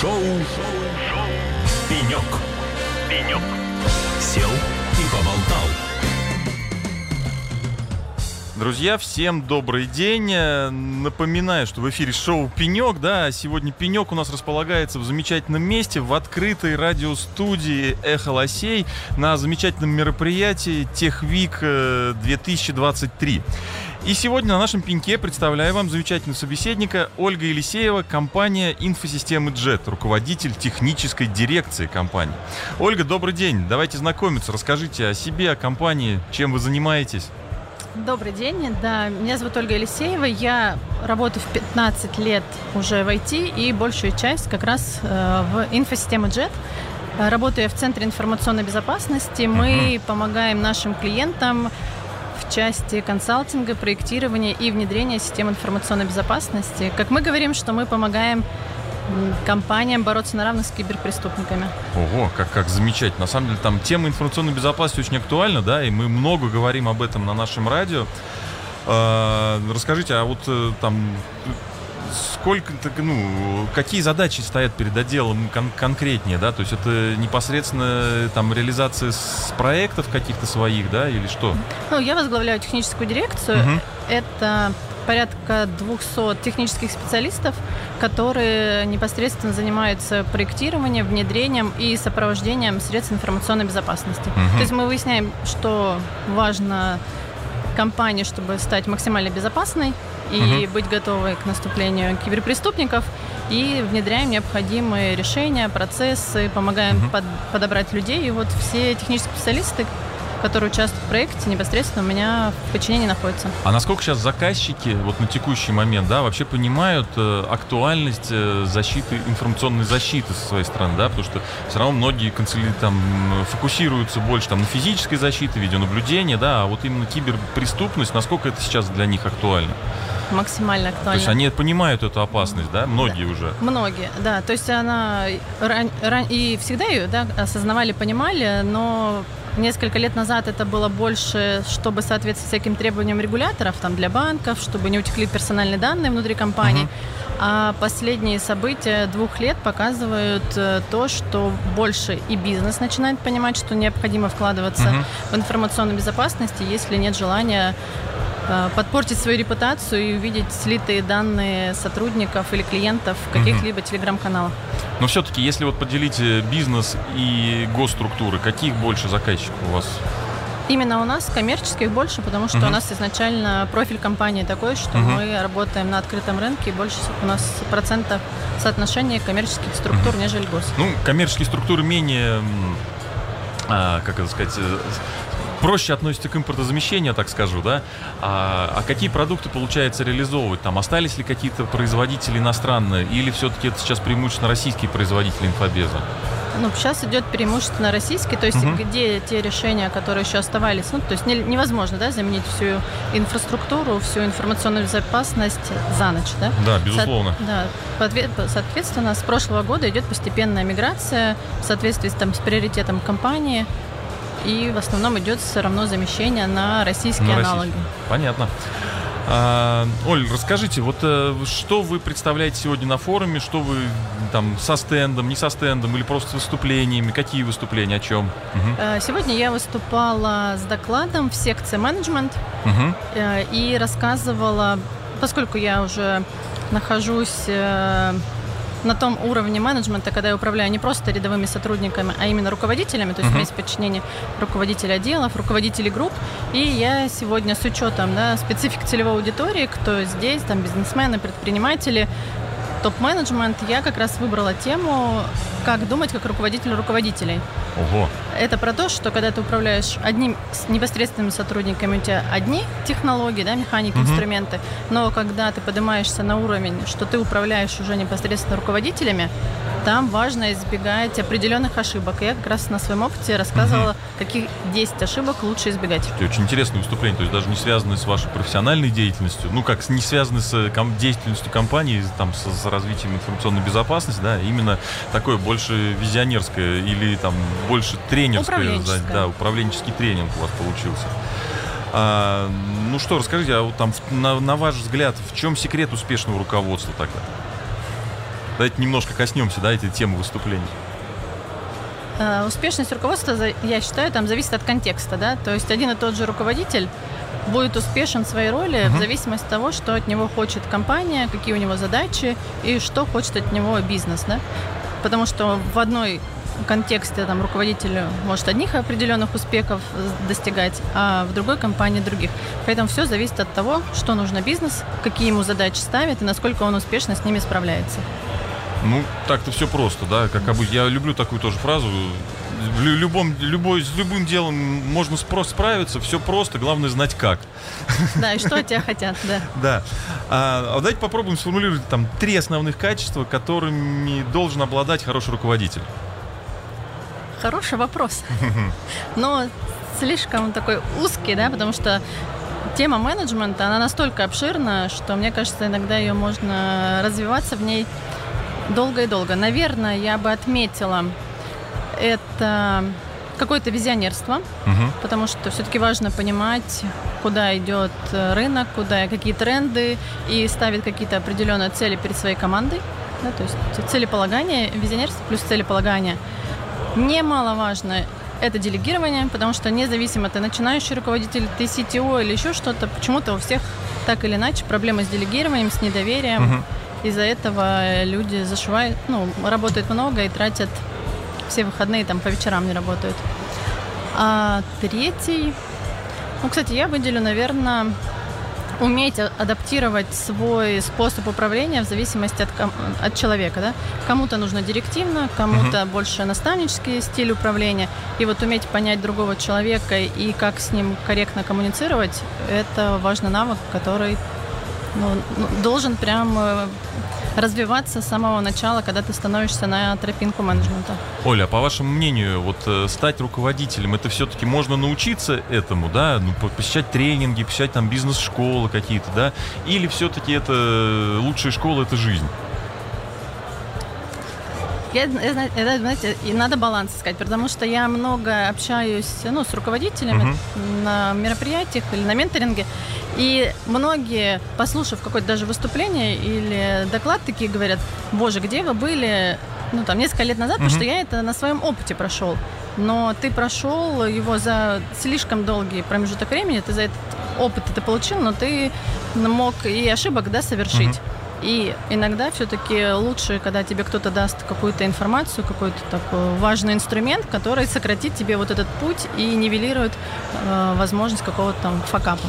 Шоу Пенек. Пенек. Сел и поболтал. Друзья, всем добрый день. Э, Напоминаю, что в эфире шоу «Пенек», да, сегодня «Пенек» у нас располагается в замечательном месте, в открытой радиостудии «Эхо Лосей» на замечательном мероприятии «Техвик э, 2023». И сегодня на нашем пеньке представляю вам замечательного собеседника Ольга Елисеева, компания «Инфосистемы Джет», руководитель технической дирекции компании. Ольга, добрый день. Давайте знакомиться. Расскажите о себе, о компании, чем вы занимаетесь. Добрый день, да, меня зовут Ольга Елисеева, я работаю в 15 лет уже в IT и большую часть как раз э, в инфосистеме JET. Работаю я в Центре информационной безопасности, мы помогаем нашим клиентам в части консалтинга, проектирования и внедрения систем информационной безопасности. Как мы говорим, что мы помогаем компаниям бороться на равных с киберпреступниками. Ого, как, как замечательно. На самом деле, там тема информационной безопасности очень актуальна, да, и мы много говорим об этом на нашем радио. А, расскажите, а вот э, там сколько, так, ну, какие задачи стоят перед отделом кон- конкретнее, да? То есть это непосредственно там реализация с проектов каких-то своих, да, или что? Ну, я возглавляю техническую дирекцию. Мгм. Это порядка 200 технических специалистов, которые непосредственно занимаются проектированием, внедрением и сопровождением средств информационной безопасности. Мгм. То есть мы выясняем, что важно компании, чтобы стать максимально безопасной и Мгм. быть готовой к наступлению киберпреступников. И внедряем необходимые решения, процессы, помогаем Мгм. под- подобрать людей. И вот все технические специалисты, которые участвуют в проекте, непосредственно у меня в подчинении находятся. А насколько сейчас заказчики вот на текущий момент, да, вообще понимают э, актуальность э, защиты, информационной защиты со своей стороны, да, потому что все равно многие канцелярии там фокусируются больше там на физической защите, видеонаблюдение, да, а вот именно киберпреступность, насколько это сейчас для них актуально? Максимально То актуально. есть они понимают эту опасность, да, многие уже. Многие, да. То есть она ран- ран- и всегда ее да, осознавали, понимали, но несколько лет назад это было больше, чтобы соответствовать всяким требованиям регуляторов, там для банков, чтобы не утекли персональные данные внутри компании. Мгм. А последние события двух лет показывают э, то, что больше и бизнес начинает понимать, что необходимо вкладываться Мгм. в информационную безопасность, если нет желания подпортить свою репутацию и увидеть слитые данные сотрудников или клиентов в каких-либо телеграм-каналах. Но все-таки, если вот поделить э, бизнес и госструктуры, каких больше заказчиков у вас? Именно у нас коммерческих больше, потому что Мгм. у нас изначально профиль компании такой, что Мгм. мы работаем на открытом рынке, и больше у нас процентов соотношения коммерческих структур, нежели гос. Ну, коммерческие структуры менее, а, как это сказать, э, проще относятся к импортозамещению, так скажу, да? А, а какие продукты получается реализовывать? Там остались ли какие-то производители иностранные, или все-таки это сейчас преимущественно российские производители инфобеза? Ну, сейчас идет преимущественно российский, то есть Мгм. где те решения, которые еще оставались, ну, то есть не- невозможно, да, заменить всю инфраструктуру, всю информационную безопасность за ночь, да? Да, безусловно. Со- да, соответственно, с прошлого года идет постепенная миграция в соответствии с, там, с приоритетом компании, и в основном идет все равно замещение на российские На аналоги. российские. Понятно. А, Оль, расскажите, вот э, что вы представляете сегодня на форуме, что вы там со стендом, не со стендом, или просто с выступлениями, какие выступления, о чем? Мгм. Э, Сегодня я выступала с докладом в секции менеджмент э, и рассказывала, поскольку я уже нахожусь на том уровне менеджмента, когда я управляю не просто рядовыми сотрудниками, а именно руководителями, то есть Мгм. у меня есть подчинение руководителей отделов, руководителей групп. И я сегодня с учетом да, специфик целевой аудитории, кто здесь, там бизнесмены, предприниматели, топ-менеджмент, я как раз выбрала тему, как думать как руководитель руководителей. Ого. Это про то, что когда ты управляешь одним с непосредственными сотрудниками, у тебя одни технологии, да, механики, Мгм. инструменты, но когда ты поднимаешься на уровень, что ты управляешь уже непосредственно руководителями, там важно избегать определенных ошибок. Я как раз на своем опыте рассказывала, каких 10 ошибок лучше избегать. Слушайте, Очень интересное выступление, то есть даже не связанное с вашей профессиональной деятельностью, ну как не связанное с э, деятельностью компании, там с, с развитием информационной безопасности, да, именно такое больше визионерское или там больше тренерское, да, управленческий тренинг у вас получился. А, ну что, расскажите, а вот там на, на ваш взгляд, в чем секрет успешного руководства тогда? Давайте немножко коснемся, да, этой темы выступлений. Э, успешность руководства, я считаю, там зависит от контекста, да, то есть один и тот же руководитель будет успешен в своей роли uh-huh. в зависимости от того, что от него хочет компания, какие у него задачи и что хочет от него бизнес, да. Потому что в одной контексте там руководитель может одних определенных успехов достигать, а в другой компании других. Поэтому все зависит от того, что нужно бизнес, какие ему задачи ставят и насколько он успешно с ними справляется. Ну, так-то все просто, да, как обычно. Я люблю такую тоже фразу. В любом, любой, с любым делом можно справиться, все просто, главное знать как. Да, и что от тебя хотят, да. Да. А, а давайте попробуем сформулировать там три основных качества, которыми должен обладать хороший руководитель. Хороший вопрос. Но слишком такой узкий, да, потому что тема менеджмента, она настолько обширна, что, мне кажется, иногда ее можно развиваться в ней долго и долго. Наверное, я бы отметила это какое-то визионерство, угу. потому что все-таки важно понимать, куда идет рынок, куда какие тренды и ставить какие-то определенные цели перед своей командой. Да, то есть целеполагание, визионерство плюс целеполагание. Немаловажно это делегирование, потому что независимо, ты начинающий руководитель, ты CTO или еще что-то, почему-то у всех так или иначе проблемы с делегированием, с недоверием. Угу. Из-за этого люди зашивают, ну, работают много и тратят все выходные, там по вечерам не работают. А третий, ну, кстати, я выделю, наверное, уметь адаптировать свой способ управления в зависимости от, от человека. Да? Кому-то нужно директивно, кому-то угу. больше наставнический стиль управления. И вот уметь понять другого человека и как с ним корректно коммуницировать, это важный навык, который ну, ну должен прям э, развиваться с самого начала, когда ты становишься на тропинку менеджмента. Оля, а по вашему мнению, вот э, стать руководителем, это все-таки можно научиться этому, да, ну, посещать тренинги, посещать там бизнес-школы какие-то, да, или все-таки это э, лучшая школа, это жизнь? Я, я, знаете, и надо баланс искать, потому что я много общаюсь ну, с руководителями uh-huh. на мероприятиях или на менторинге, и многие, послушав какое-то даже выступление или доклад, такие говорят, боже, где вы были ну, там, несколько лет назад, uh-huh. потому что я это на своем опыте прошел. Но ты прошел его за слишком долгий промежуток времени, ты за этот опыт это получил, но ты мог и ошибок да, совершить. Uh-huh. И иногда все-таки лучше, когда тебе кто-то даст какую-то информацию, какой-то такой важный инструмент, который сократит тебе вот этот путь и нивелирует э, возможность какого-то там факапа.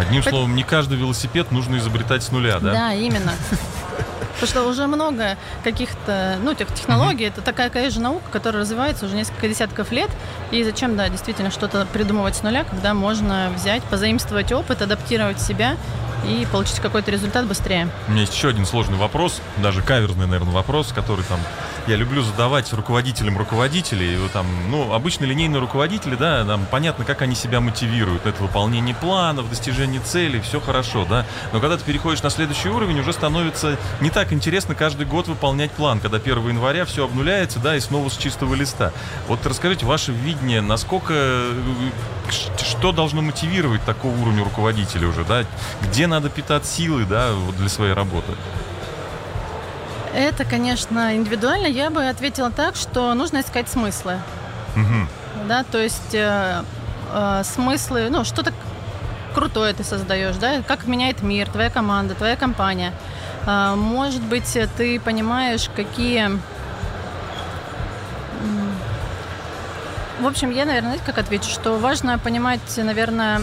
Одним Поэтому... словом, не каждый велосипед нужно изобретать с нуля, да? Да, именно. Потому что уже много каких-то, ну, тех технологий, это такая, конечно, наука, которая развивается уже несколько десятков лет. И зачем, да, действительно что-то придумывать с нуля, когда можно взять, позаимствовать опыт, адаптировать себя и получить какой-то результат быстрее. У меня есть еще один сложный вопрос, даже каверзный, наверное, вопрос, который там я люблю задавать руководителям руководителей. Там, ну, обычно линейные руководители, да, нам понятно, как они себя мотивируют. Это выполнение планов, достижение целей, все хорошо, да. Но когда ты переходишь на следующий уровень, уже становится не так интересно каждый год выполнять план, когда 1 января все обнуляется, да, и снова с чистого листа. Вот расскажите ваше видение, насколько, что должно мотивировать такого уровня руководителя уже, да, где надо питать силы, да, вот для своей работы? Это, конечно, индивидуально. Я бы ответила так, что нужно искать смыслы. Угу. Да, то есть э, э, смыслы, ну, что-то крутое ты создаешь, да, как меняет мир, твоя команда, твоя компания. Э, может быть, ты понимаешь, какие В общем, я, наверное, знаете, как отвечу, что важно понимать, наверное,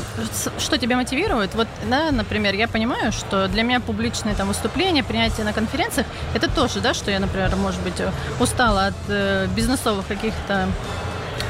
что тебя мотивирует. Вот, да, например, я понимаю, что для меня публичные там выступления, принятие на конференциях, это тоже, да, что я, например, может быть, устала от э, бизнесовых каких-то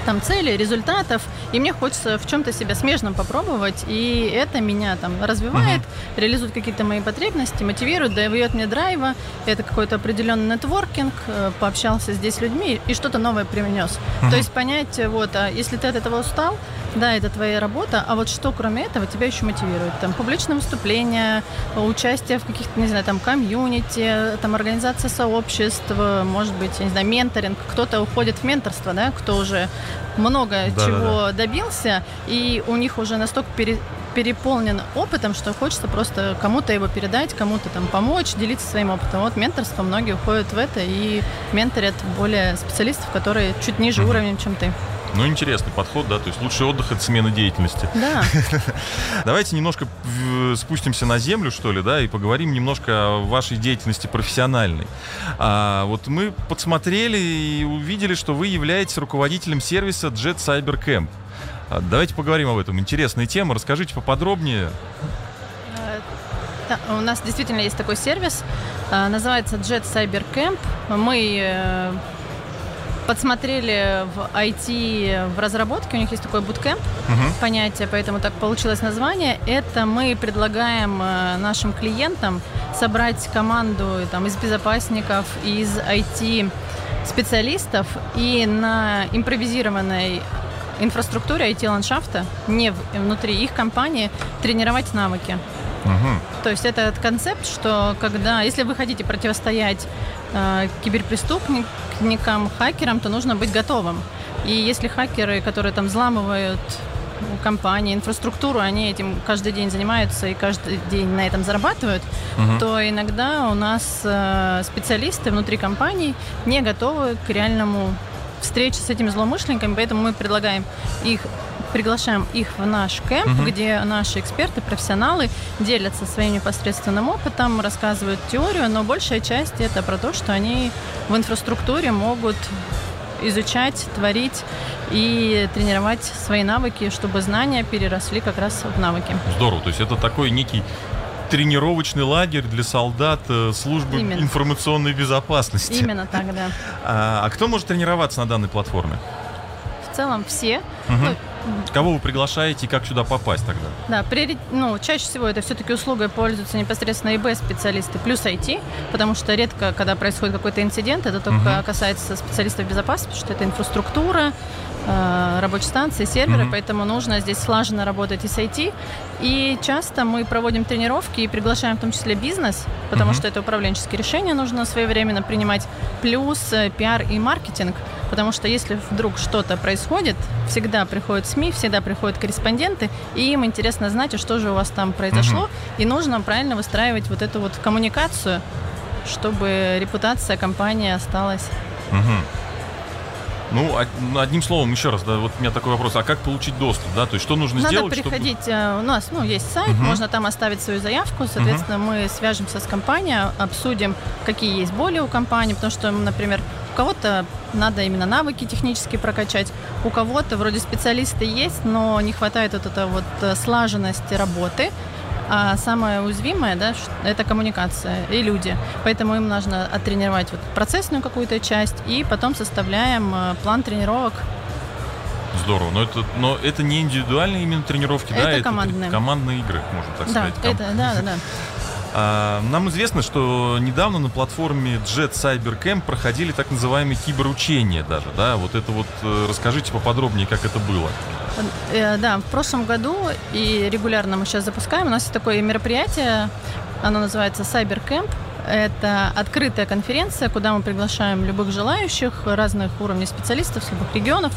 там цели, результатов, и мне хочется в чем-то себя смежным попробовать, и это меня там развивает, uh-huh. реализует какие-то мои потребности, мотивирует, дает мне драйва, это какой-то определенный нетворкинг, э, пообщался здесь с людьми и что-то новое принес. Uh-huh. То есть понять, вот, а если ты от этого устал, да, это твоя работа, а вот что кроме этого тебя еще мотивирует? Там публичное выступление, участие в каких-то, не знаю, там комьюнити, там организация сообществ, может быть, я не знаю, менторинг, кто-то уходит в менторство, да, кто уже много да, чего да, да. добился, и у них уже настолько пере, переполнен опытом, что хочется просто кому-то его передать, кому-то там помочь, делиться своим опытом. Вот менторство, многие уходят в это и менторят более специалистов, которые чуть ниже mm-hmm. уровнем, чем ты. Ну, интересный подход, да, то есть лучший отдых – это смена деятельности. Да. Давайте немножко спустимся на землю, что ли, да, и поговорим немножко о вашей деятельности профессиональной. А, вот мы подсмотрели и увидели, что вы являетесь руководителем сервиса Jet Cyber Camp. А, давайте поговорим об этом. Интересная тема, расскажите поподробнее. Э, у нас действительно есть такой сервис, э, называется Jet Cyber Camp. Мы э, подсмотрели в IT, в разработке, у них есть такой bootcamp uh-huh. понятие, поэтому так получилось название. Это мы предлагаем э, нашим клиентам собрать команду там, из безопасников, из IT специалистов и на импровизированной инфраструктуре IT-ландшафта, не внутри их компании, тренировать навыки. Угу. То есть это концепт, что когда, если вы хотите противостоять э, киберпреступникам, хакерам, то нужно быть готовым. И если хакеры, которые там взламывают компании, инфраструктуру, они этим каждый день занимаются и каждый день на этом зарабатывают, угу. то иногда у нас э, специалисты внутри компаний не готовы к реальному встрече с этими злоумышленниками, поэтому мы предлагаем их приглашаем их в наш кемп, угу. где наши эксперты, профессионалы делятся своим непосредственным опытом, рассказывают теорию, но большая часть это про то, что они в инфраструктуре могут изучать, творить и тренировать свои навыки, чтобы знания переросли как раз в навыки. Здорово, то есть это такой некий тренировочный лагерь для солдат э, службы Именно. информационной безопасности. Именно так, да. А, а кто может тренироваться на данной платформе? В целом все. Угу. Ну, Кого вы приглашаете и как сюда попасть тогда? Да, при, ну, чаще всего это все-таки услугой пользуются непосредственно ИБ-специалисты плюс IT, потому что редко, когда происходит какой-то инцидент, это только угу. касается специалистов безопасности, потому что это инфраструктура, э, рабочей станции, серверы, mm поэтому нужно здесь слаженно работать и с IT. И часто мы проводим тренировки и приглашаем в том числе бизнес, потому mm что это управленческие решения нужно своевременно принимать, плюс э, пиар и маркетинг – Потому что если вдруг что-то происходит, всегда приходят СМИ, всегда приходят корреспонденты, и им интересно знать, что же у вас там произошло. Угу. И нужно правильно выстраивать вот эту вот коммуникацию, чтобы репутация компании осталась. Угу. Ну, одним словом, еще раз, да, вот у меня такой вопрос, а как получить доступ, да, то есть что нужно Надо сделать, приходить, чтобы... Э, у нас, ну, есть сайт, угу. можно там оставить свою заявку, соответственно, угу. мы свяжемся с компанией, обсудим, какие есть боли у компании, потому что, например, кого-то надо именно навыки технически прокачать, у кого-то вроде специалисты есть, но не хватает вот этой вот э, слаженности работы, а самое уязвимое, да, это коммуникация и люди. Поэтому им нужно оттренировать вот процессную какую-то часть, и потом составляем э, план тренировок Здорово, но это, но это не индивидуальные именно тренировки, это да? Командные. Это командные игры, можно так да, сказать. Это, да, да, да. А, нам известно, что недавно на платформе Jet Cyber Camp проходили так называемые киберучения даже, да? Вот это вот э, расскажите поподробнее, как это было. Э, да, в прошлом году и регулярно мы сейчас запускаем. У нас есть такое мероприятие, оно называется Cyber Camp. Это открытая конференция, куда мы приглашаем любых желающих, разных уровней специалистов с любых регионов,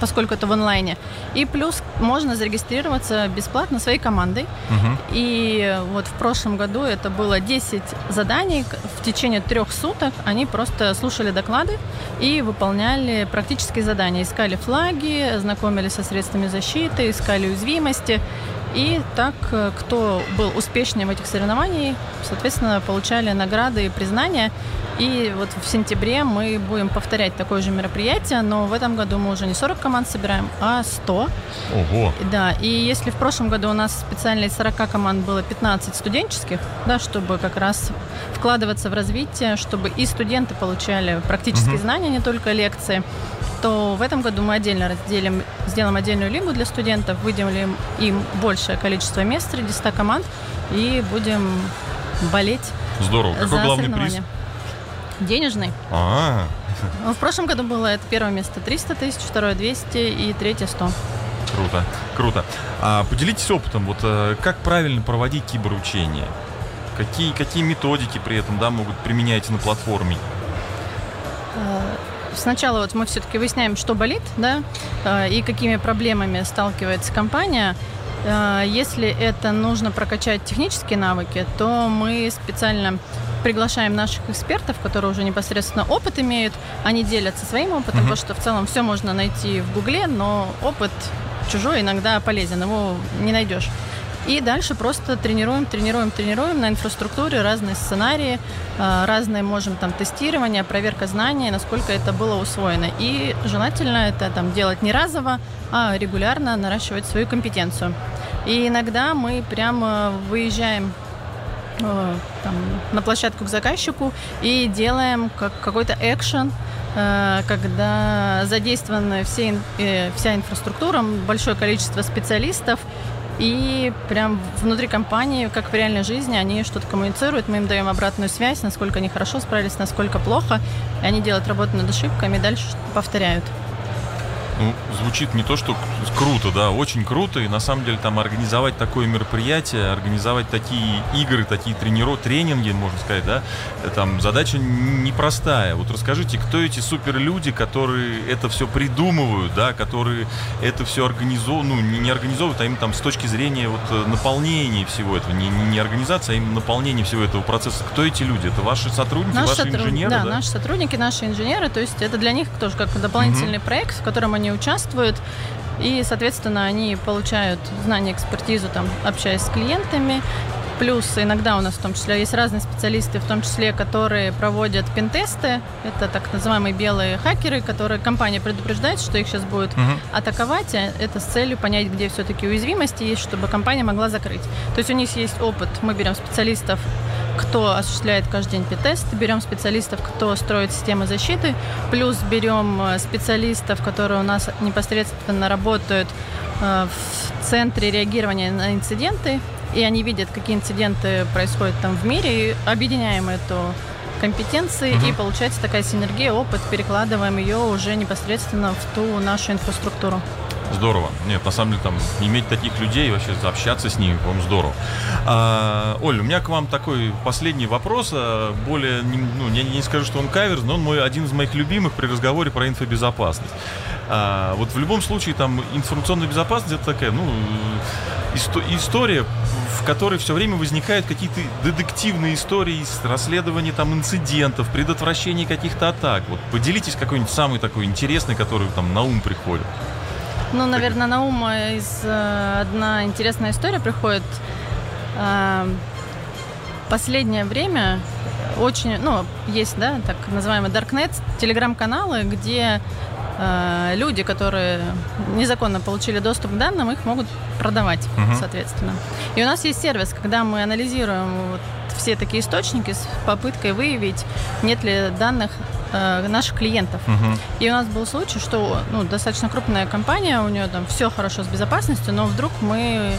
поскольку это в онлайне. И плюс можно зарегистрироваться бесплатно своей командой. Угу. И вот в прошлом году это было 10 заданий в течение трех суток. Они просто слушали доклады и выполняли практические задания. Искали флаги, знакомились со средствами защиты, искали уязвимости. И так, э, кто был успешнее в этих соревнованиях, соответственно, получали награды и признания. И вот в сентябре мы будем повторять такое же мероприятие, но в этом году мы уже не 40 команд собираем, а 100. Ого! Да, и если в прошлом году у нас специально из 40 команд было 15 студенческих, да, чтобы как раз вкладываться в развитие, чтобы и студенты получали практические угу. знания, не только лекции, то в этом году мы отдельно разделим, сделаем отдельную лигу для студентов, выделим им большее количество мест среди 100 команд и будем болеть Здорово. Какой за главный приз? Денежный. А, ну, В прошлом году было это первое место 300 тысяч, второе 200 и третье 100. Круто, круто. А поделитесь опытом, вот э, как правильно проводить киберучения? Какие, какие методики при этом да, могут применять на платформе? Э, сначала вот мы все-таки выясняем, что болит, да, э, и какими проблемами сталкивается компания. Э, если это нужно прокачать технические навыки, то мы специально приглашаем наших экспертов, которые уже непосредственно опыт имеют, они делятся своим опытом, mm-hmm. потому что в целом все можно найти в Гугле, но опыт чужой иногда полезен, его не найдешь. И дальше просто тренируем, тренируем, тренируем на инфраструктуре разные сценарии, э, разные можем там тестирование, проверка знаний, насколько это было усвоено. И желательно это там делать не разово, а регулярно наращивать свою компетенцию. И иногда мы прямо выезжаем э, там, на площадку к заказчику и делаем как какой-то экшен, э, когда задействованы все, вся инфраструктура, большое количество специалистов, и прям внутри компании, как в реальной жизни, они что-то коммуницируют, мы им даем обратную связь, насколько они хорошо справились, насколько плохо, и они делают работу над ошибками и дальше повторяют. Ну, звучит не то, что круто, да, очень круто. И на самом деле там организовать такое мероприятие, организовать такие игры, такие трениров, тренинги, можно сказать, да, там задача непростая. Вот расскажите, кто эти суперлюди, которые это все придумывают, да, которые это все организовывают, ну, не, не организовывают, а именно там с точки зрения вот э, наполнения всего этого, не, не, не организация, а именно наполнения всего этого процесса. Кто эти люди? Это ваши сотрудники, наши ваши сотруд... инженеры? Да, да, наши сотрудники, наши инженеры. То есть это для них тоже как дополнительный угу. проект, в котором они они участвуют. И, соответственно, они получают знания, экспертизу, там, общаясь с клиентами. Плюс иногда у нас в том числе есть разные специалисты, в том числе, которые проводят пентесты. Это так называемые белые хакеры, которые компания предупреждает, что их сейчас будет угу. атаковать. А это с целью понять, где все-таки уязвимости есть, чтобы компания могла закрыть. То есть у них есть опыт. Мы берем специалистов кто осуществляет каждый день пи-тест, берем специалистов, кто строит системы защиты, плюс берем э, специалистов, которые у нас непосредственно работают э, в центре реагирования на инциденты, и они видят, какие инциденты происходят там в мире, и объединяем эту компетенции, угу. и получается такая синергия, опыт, перекладываем ее уже непосредственно в ту нашу инфраструктуру. Здорово. Нет, на самом деле там иметь таких людей, вообще общаться с ними, по-моему, здорово. А, Оль, у меня к вам такой последний вопрос. А, более, ну, я не скажу, что он каверс, но он мой один из моих любимых при разговоре про инфобезопасность. А, вот в любом случае там информационная безопасность это такая, ну, история, в которой все время возникают какие-то детективные истории с расследования там инцидентов, предотвращения каких-то атак. Вот поделитесь какой-нибудь самый такой интересный, который там на ум приходит. Ну, наверное, на ум из э, одна интересная история приходит. Э, последнее время очень, ну, есть, да, так называемый Darknet, телеграм-каналы, где э, люди, которые незаконно получили доступ к данным, их могут продавать, uh-huh. соответственно. И у нас есть сервис, когда мы анализируем вот все такие источники с попыткой выявить, нет ли данных э, наших клиентов. Угу. И у нас был случай, что ну, достаточно крупная компания, у нее там все хорошо с безопасностью, но вдруг мы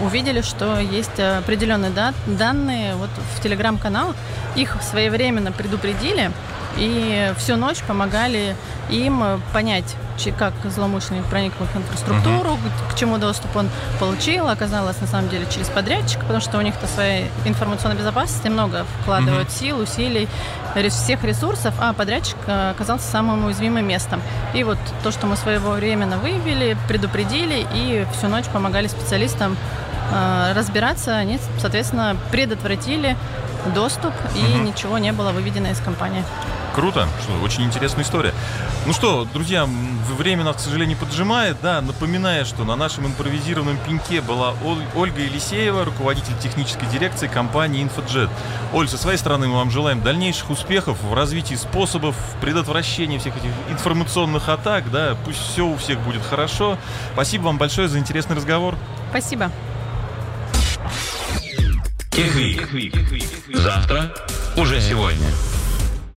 увидели, что есть определенные да, данные вот в телеграм-канал. Их своевременно предупредили, и всю ночь помогали им понять, как злоумышленник проник в их инфраструктуру, угу. к чему доступ он получил. Оказалось, на самом деле, через подрядчика, потому что у них-то своей информационной безопасности много вкладывают угу. сил, усилий, всех ресурсов, а подрядчик э, оказался самым уязвимым местом. И вот то, что мы своевременно выявили, предупредили и всю ночь помогали специалистам э, разбираться, они, соответственно, предотвратили доступ и угу. ничего не было выведено из компании. Круто, что очень интересная история. Ну что, друзья, время нас, к сожалению, поджимает, да, напоминая, что на нашем импровизированном пеньке была Ольга Елисеева, руководитель технической дирекции компании InfoJet. Оль, со своей стороны мы вам желаем дальнейших успехов в развитии способов предотвращения всех этих информационных атак, да, пусть все у всех будет хорошо. Спасибо вам большое за интересный разговор. Спасибо. Техвик. Завтра уже сегодня.